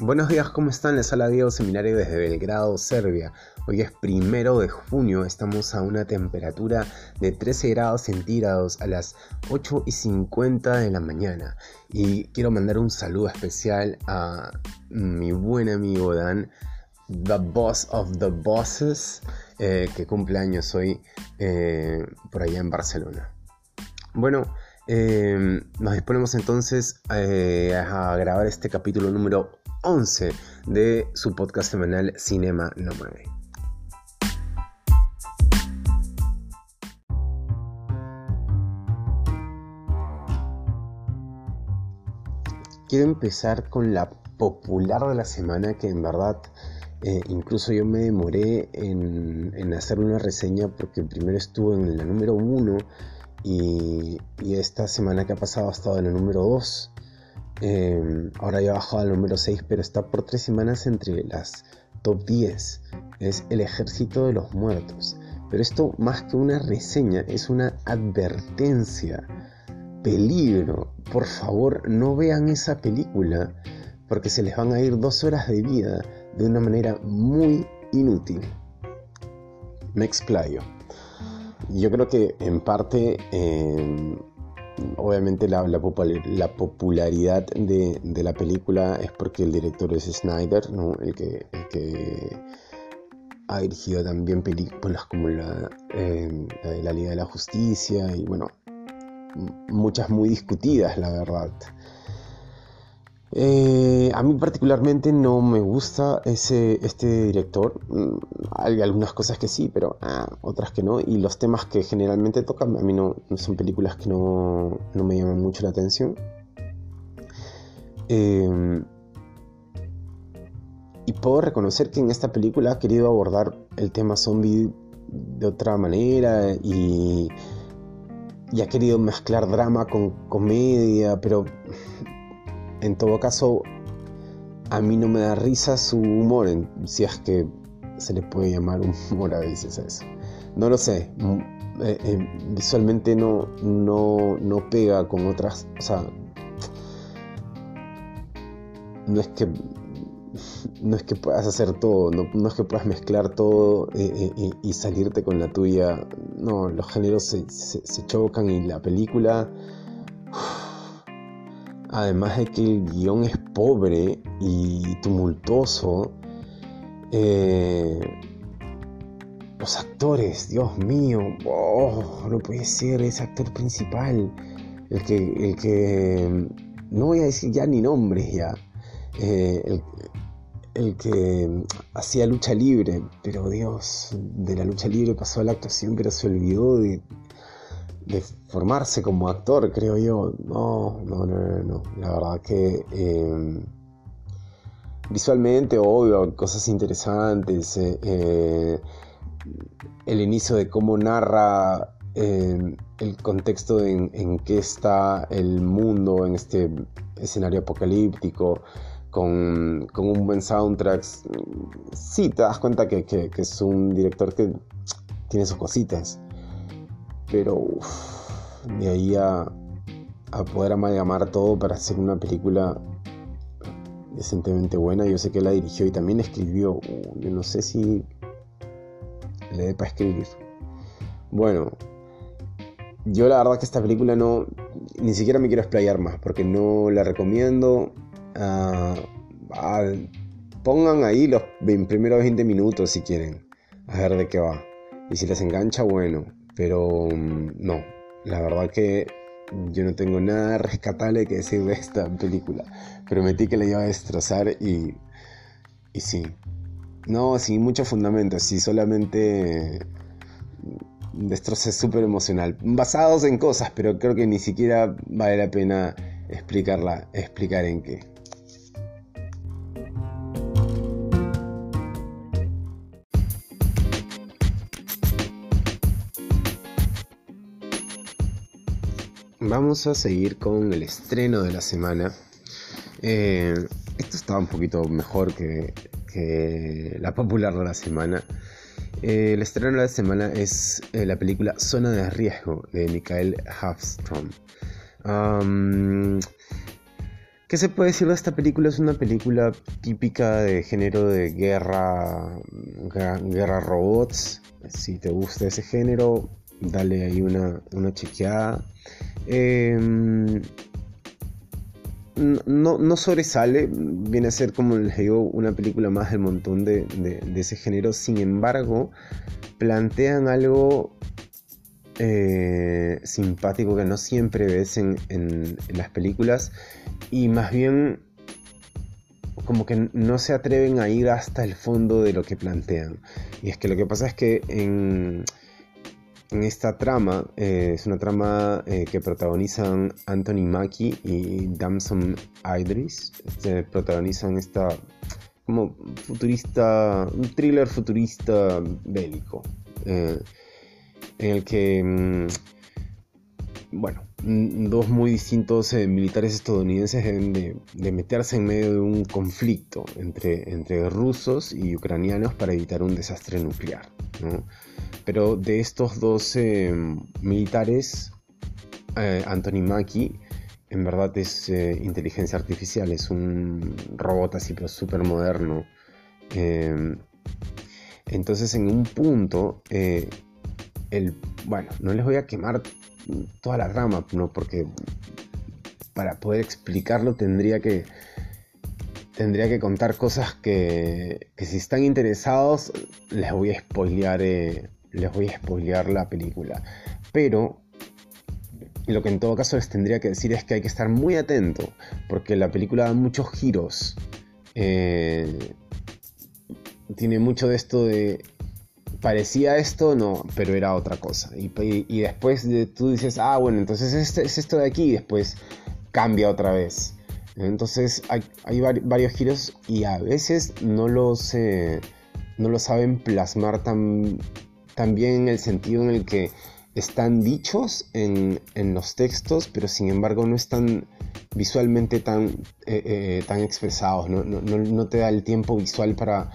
Buenos días, ¿cómo están? Les habla Diego Seminario desde Belgrado, Serbia. Hoy es primero de junio, estamos a una temperatura de 13 grados centígrados a las 8 y 50 de la mañana. Y quiero mandar un saludo especial a mi buen amigo Dan, The Boss of the Bosses, eh, que cumple años hoy eh, por allá en Barcelona. Bueno, eh, nos disponemos entonces a grabar este capítulo número 11 de su podcast semanal Cinema No Quiero empezar con la popular de la semana que en verdad eh, incluso yo me demoré en, hacer una reseña porque primero estuvo en la número 1 y, y, esta semana que ha pasado ha estado en la número 2. Em, ahora ya ha bajado al número 6, pero está por tres semanas entre las top 10. Es El Ejército de los Muertos. Pero esto más que una reseña, es una advertencia. Peligro. Por favor, no vean esa película porque se les van a ir dos horas de vida de una manera muy inútil. Me explayo. Yo creo que en parte em, obviamente la, popularidad de, la película es porque el director es Snyder, el, que, ha dirigido también películas como la, eh, la de la Liga de la Justicia y bueno, muchas muy discutidas, la verdad. Eh, a mí particularmente no me gusta ese, este director. Mm, hay algunas cosas que sí, pero ah, otras que no. Y los temas que generalmente tocan a mí no, son películas que no, me llaman mucho la atención. Em, y puedo reconocer que en esta película ha querido abordar el tema zombie de otra manera y, y ha querido mezclar drama con comedia, pero en todo caso, a mí no me da risa su humor, si es que se le puede llamar humor a veces a eso. No lo sé, mm, eh, eh, visualmente no, no, pega con otras, o sea, no es que no es que puedas hacer todo, no, es que puedas mezclar todo eh, y salirte con la tuya. No, los géneros se chocan y la película además de que el guion es pobre y tumultuoso, eh, los actores, Dios mío, oh, no puede ser ese actor principal, el que, el que, no voy a decir ya ni nombres ya, eh, el, que hacía lucha libre, pero Dios, de la lucha libre pasó a la actuación, pero se olvidó de, de formarse como actor, creo yo. No, no, no, no. La verdad que em, visualmente, obvio, cosas interesantes. Eh, eh, el inicio de cómo narra em, el contexto en, en que está el mundo en este escenario apocalíptico. Con, un buen soundtrack, sí te das cuenta que, que es un director que tiene sus cositas pero de ahí a, poder amalgamar todo para hacer una película decentemente buena. Yo sé que la dirigió y también escribió. Uh, yo no sé si le dé para escribir. Bueno, yo la verdad que esta película no. Ni siquiera me quiero explayar más porque no la recomiendo. Ah, ah, pongan ahí los primeros 20 minutos si quieren. A ver de qué va. Y si les engancha, bueno. Pero mm, no, la verdad que yo no tengo nada rescatable que decir de esta película. Prometí que la iba a destrozar y, y sí. No, sin mucho fundamento, sí, solamente destroce súper emocional. Basados en cosas, pero creo que ni siquiera vale la pena explicarla, explicar en qué. Vamos a seguir con el estreno de la semana. Eh, esto estaba un poquito mejor que, la popular de la semana. Eh, el estreno de la semana es eh, la película Zona de Riesgo de Mikael Hafstrom. ¿Qué se puede decir de esta película? Es una película típica de género de guerra, guerra robots. Si te gusta ese género, dale ahí una, una chequeada. Em, no, sobresale, viene a ser como les digo una película más del montón de, ese género, sin embargo plantean algo eh, simpático que no siempre ves en, las películas y más bien como que no se atreven a ir hasta el fondo de lo que plantean. Y es que lo que pasa es que en, en esta trama, eh, es una trama eh, que protagonizan Anthony Mackie y Damson Idris. Protagonizan esta como futurista, un thriller futurista bélico. Eh, en el que, mm, bueno, dos muy distintos militares estadounidenses deben de, meterse en medio de un conflicto entre, entre rusos y ucranianos para evitar un desastre nuclear. ¿no? Pero de estos dos militares, eh, Anthony Mackie en verdad es eh, inteligencia artificial, es un robot así pero súper moderno. Em, entonces en un punto, eh, el, bueno, no les voy a quemar toda la rama, ¿no? porque para poder explicarlo tendría que tendría que contar cosas que, que si están interesados les voy a spoilear les voy a spoilear la película. Pero lo que en todo caso les tendría que decir es que hay que estar muy atento, porque la película da muchos giros. Eh, tiene mucho de esto de parecía esto, no, pero era otra cosa. Y, después de, tú dices, ah, bueno, entonces este, es esto de aquí, y después cambia otra vez. Entonces hay, varios giros y a veces no los, no lo saben plasmar tan, también en el sentido en el que están dichos en, los textos, pero sin embargo no están visualmente tan, eh, eh, tan expresados, no, te da el tiempo visual para,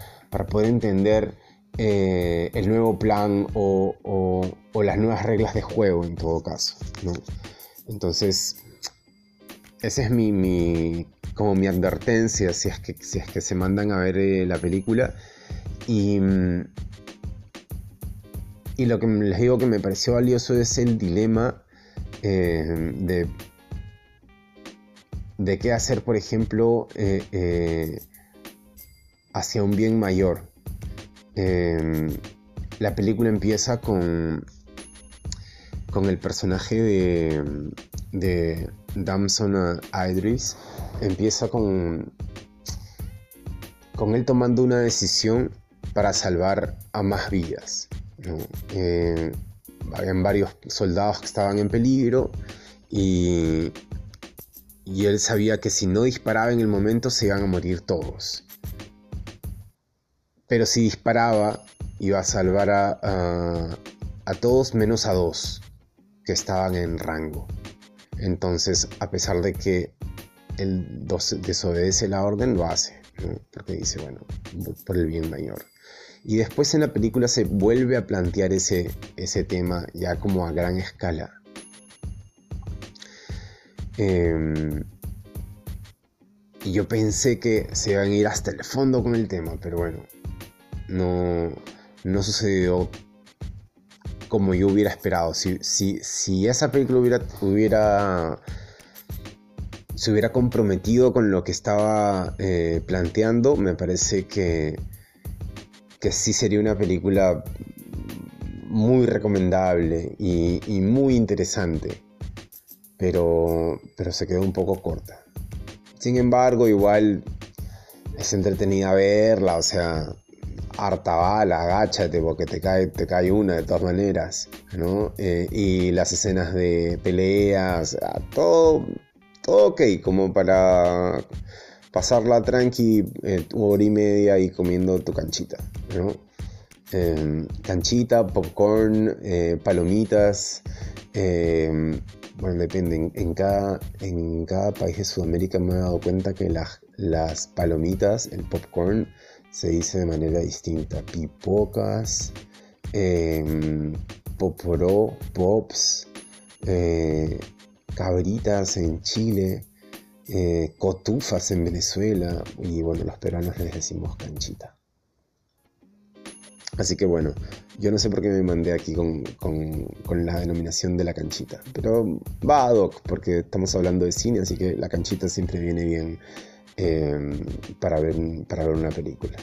poder entender eh, el nuevo plan o, las nuevas reglas de juego en todo caso. Entonces, esa es mi, como mi advertencia si es, que, si es que se mandan a ver la película. Y, mm, y lo que les digo que me pareció valioso es el dilema eh, de, de qué hacer, por ejemplo, eh, eh, hacia un bien mayor. La película empieza con, con el personaje de, de Damson Idris. Empieza con, con él tomando una decisión para salvar a más vidas. Eh, habían varios soldados que estaban en peligro y, y él sabía que si no disparaba en el momento se iban a morir todos. Pero si disparaba iba a salvar a, a, todos menos a dos que estaban en rango. Entonces, a pesar de que él desobedece la orden, lo hace, porque dice, bueno, por el bien mayor. Y después en la película se vuelve a plantear ese, ese tema ya como a gran escala. Em, y yo pensé que se iban a ir hasta el fondo con el tema, pero bueno, no, no sucedió como yo hubiera esperado. Si, si, esa película hubiera, hubiera, se hubiera comprometido con lo que estaba eh, planteando, me parece que que sí sería una película muy recomendable y, muy interesante, pero, pero se quedó un poco corta. Sin embargo, igual es entretenida verla, o sea, harta bala, agáchate porque te cae, te cae una de todas maneras, ¿no? Eh, y las escenas de peleas, todo, todo ok, como para pasarla tranqui, eh, hora y media y comiendo tu canchita, ¿no? Em, canchita, popcorn, eh, palomitas, em, bueno, depende, en, cada, en cada país de Sudamérica me he dado cuenta que las, las palomitas, el popcorn, se dice de manera distinta. Pipocas, eh, poporó, pops, cabritas en Chile. eh, cotufas en Venezuela y bueno, los peruanos les decimos canchita. Así que bueno, yo no sé por qué me mandé aquí con, la denominación de la canchita, pero va ad hoc porque estamos hablando de cine, así que la canchita siempre viene bien eh, para, ver, para ver una película.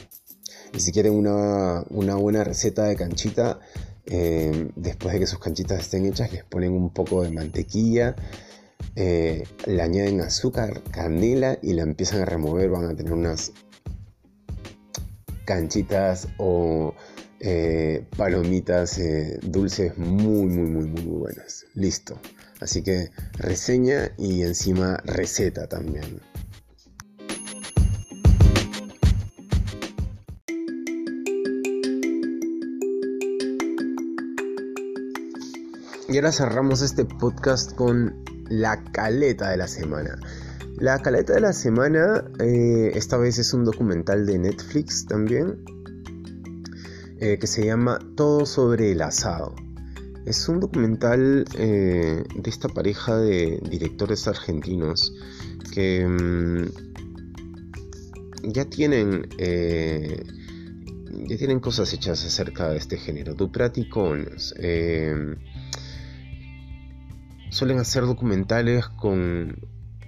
Y si quieren una, buena receta de canchita, eh, después de que sus canchitas estén hechas, les ponen un poco de mantequilla, eh, le añaden azúcar, canela y la empiezan a remover. Van a tener unas canchitas o eh, palomitas eh, dulces muy, muy, muy, muy buenas. Listo. Así que reseña y encima receta también. Y ahora cerramos este podcast con la caleta de la semana. La caleta de la semana, eh, esta vez es un documental de Netflix también, eh, que se llama Todo sobre el asado. Es un documental eh, de esta pareja de directores argentinos que mm, ya tienen ya tienen cosas hechas acerca de este género. Duprat y suelen hacer documentales con,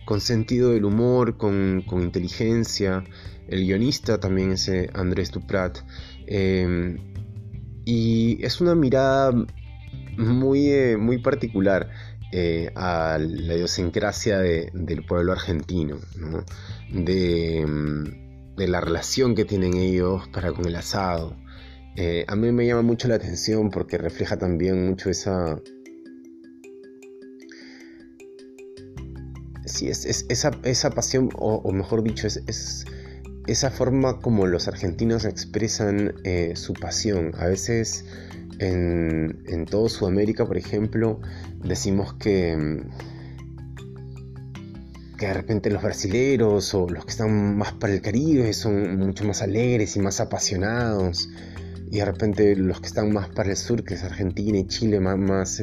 con sentido del humor, con, con, inteligencia. El guionista también es eh, Andrés Duprat. Em, y es una mirada muy, eh, muy particular eh, a la idiosincrasia del pueblo argentino, de, em, de, la relación que tienen ellos para con el asado. a mí me llama mucho la atención porque refleja también mucho esa, sí, es, esa, pasión, o, mejor dicho, es, esa forma como los argentinos expresan eh, su pasión. A veces en, todo Sudamérica, por ejemplo, decimos que, que de repente los brasileros o los que están más para el Caribe son mucho más alegres y más apasionados. Y de repente los que están más para el sur, que es Argentina y Chile, más, más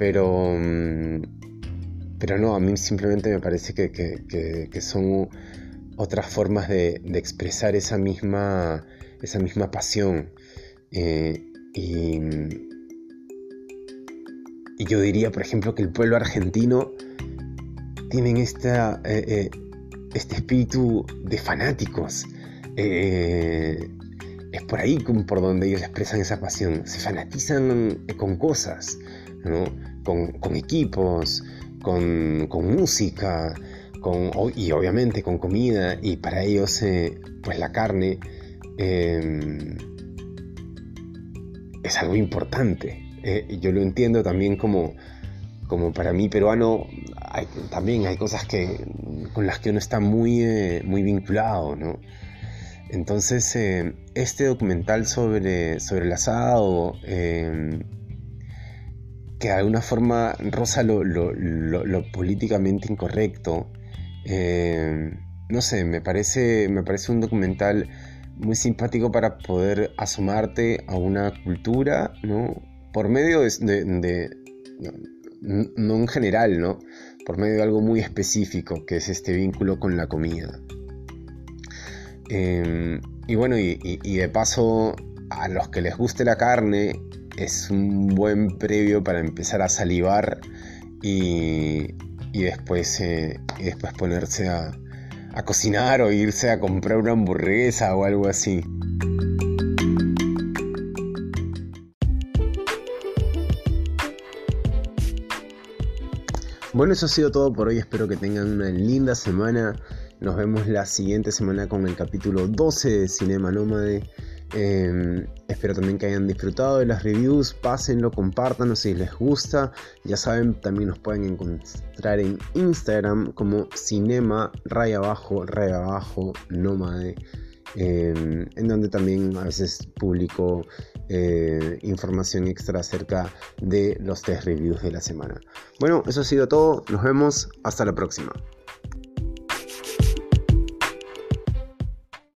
pero, mm, pero no, a mí simplemente me parece que, son otras formas de, expresar esa misma, esa misma pasión. Eh, y, yo diría, por ejemplo, que el pueblo argentino tienen esta, eh, eh, este espíritu de fanáticos. es por ahí por donde ellos expresan esa pasión. Se fanatizan con cosas, ¿no? Con, equipos, con, música, con, y obviamente con comida, y para ellos eh, pues la carne em, es algo importante. Eh, yo lo entiendo también como, como para mí peruano, también hay cosas que, con las que uno está muy, eh, muy vinculado, Entonces, este documental sobre, sobre el asado, em, que de alguna forma roza lo, políticamente incorrecto. Eh, no sé, me parece, me parece un documental muy simpático para poder asomarte a una cultura, ¿no? Por medio de, no, en general, ¿no? Por medio de algo muy específico, que es este vínculo con la comida. Eh, y bueno, y, de paso, a los que les guste la carne es un buen previo para empezar a salivar y, después, eh, después ponerse a, a cocinar o irse a comprar una hamburguesa o algo así. Bueno, eso ha sido todo por hoy. Espero que tengan una linda semana. Nos vemos la siguiente semana con el capítulo 12 de Cinema Nómade. Em, espero también que hayan disfrutado de las reviews, pásenlo, compártanlo si les gusta. Ya saben, también nos pueden encontrar en Instagram como cinema raya abajo, nómade. Em, en donde también a veces publico eh, información extra acerca de los test reviews de la semana. Bueno, eso ha sido todo, nos vemos, hasta la próxima.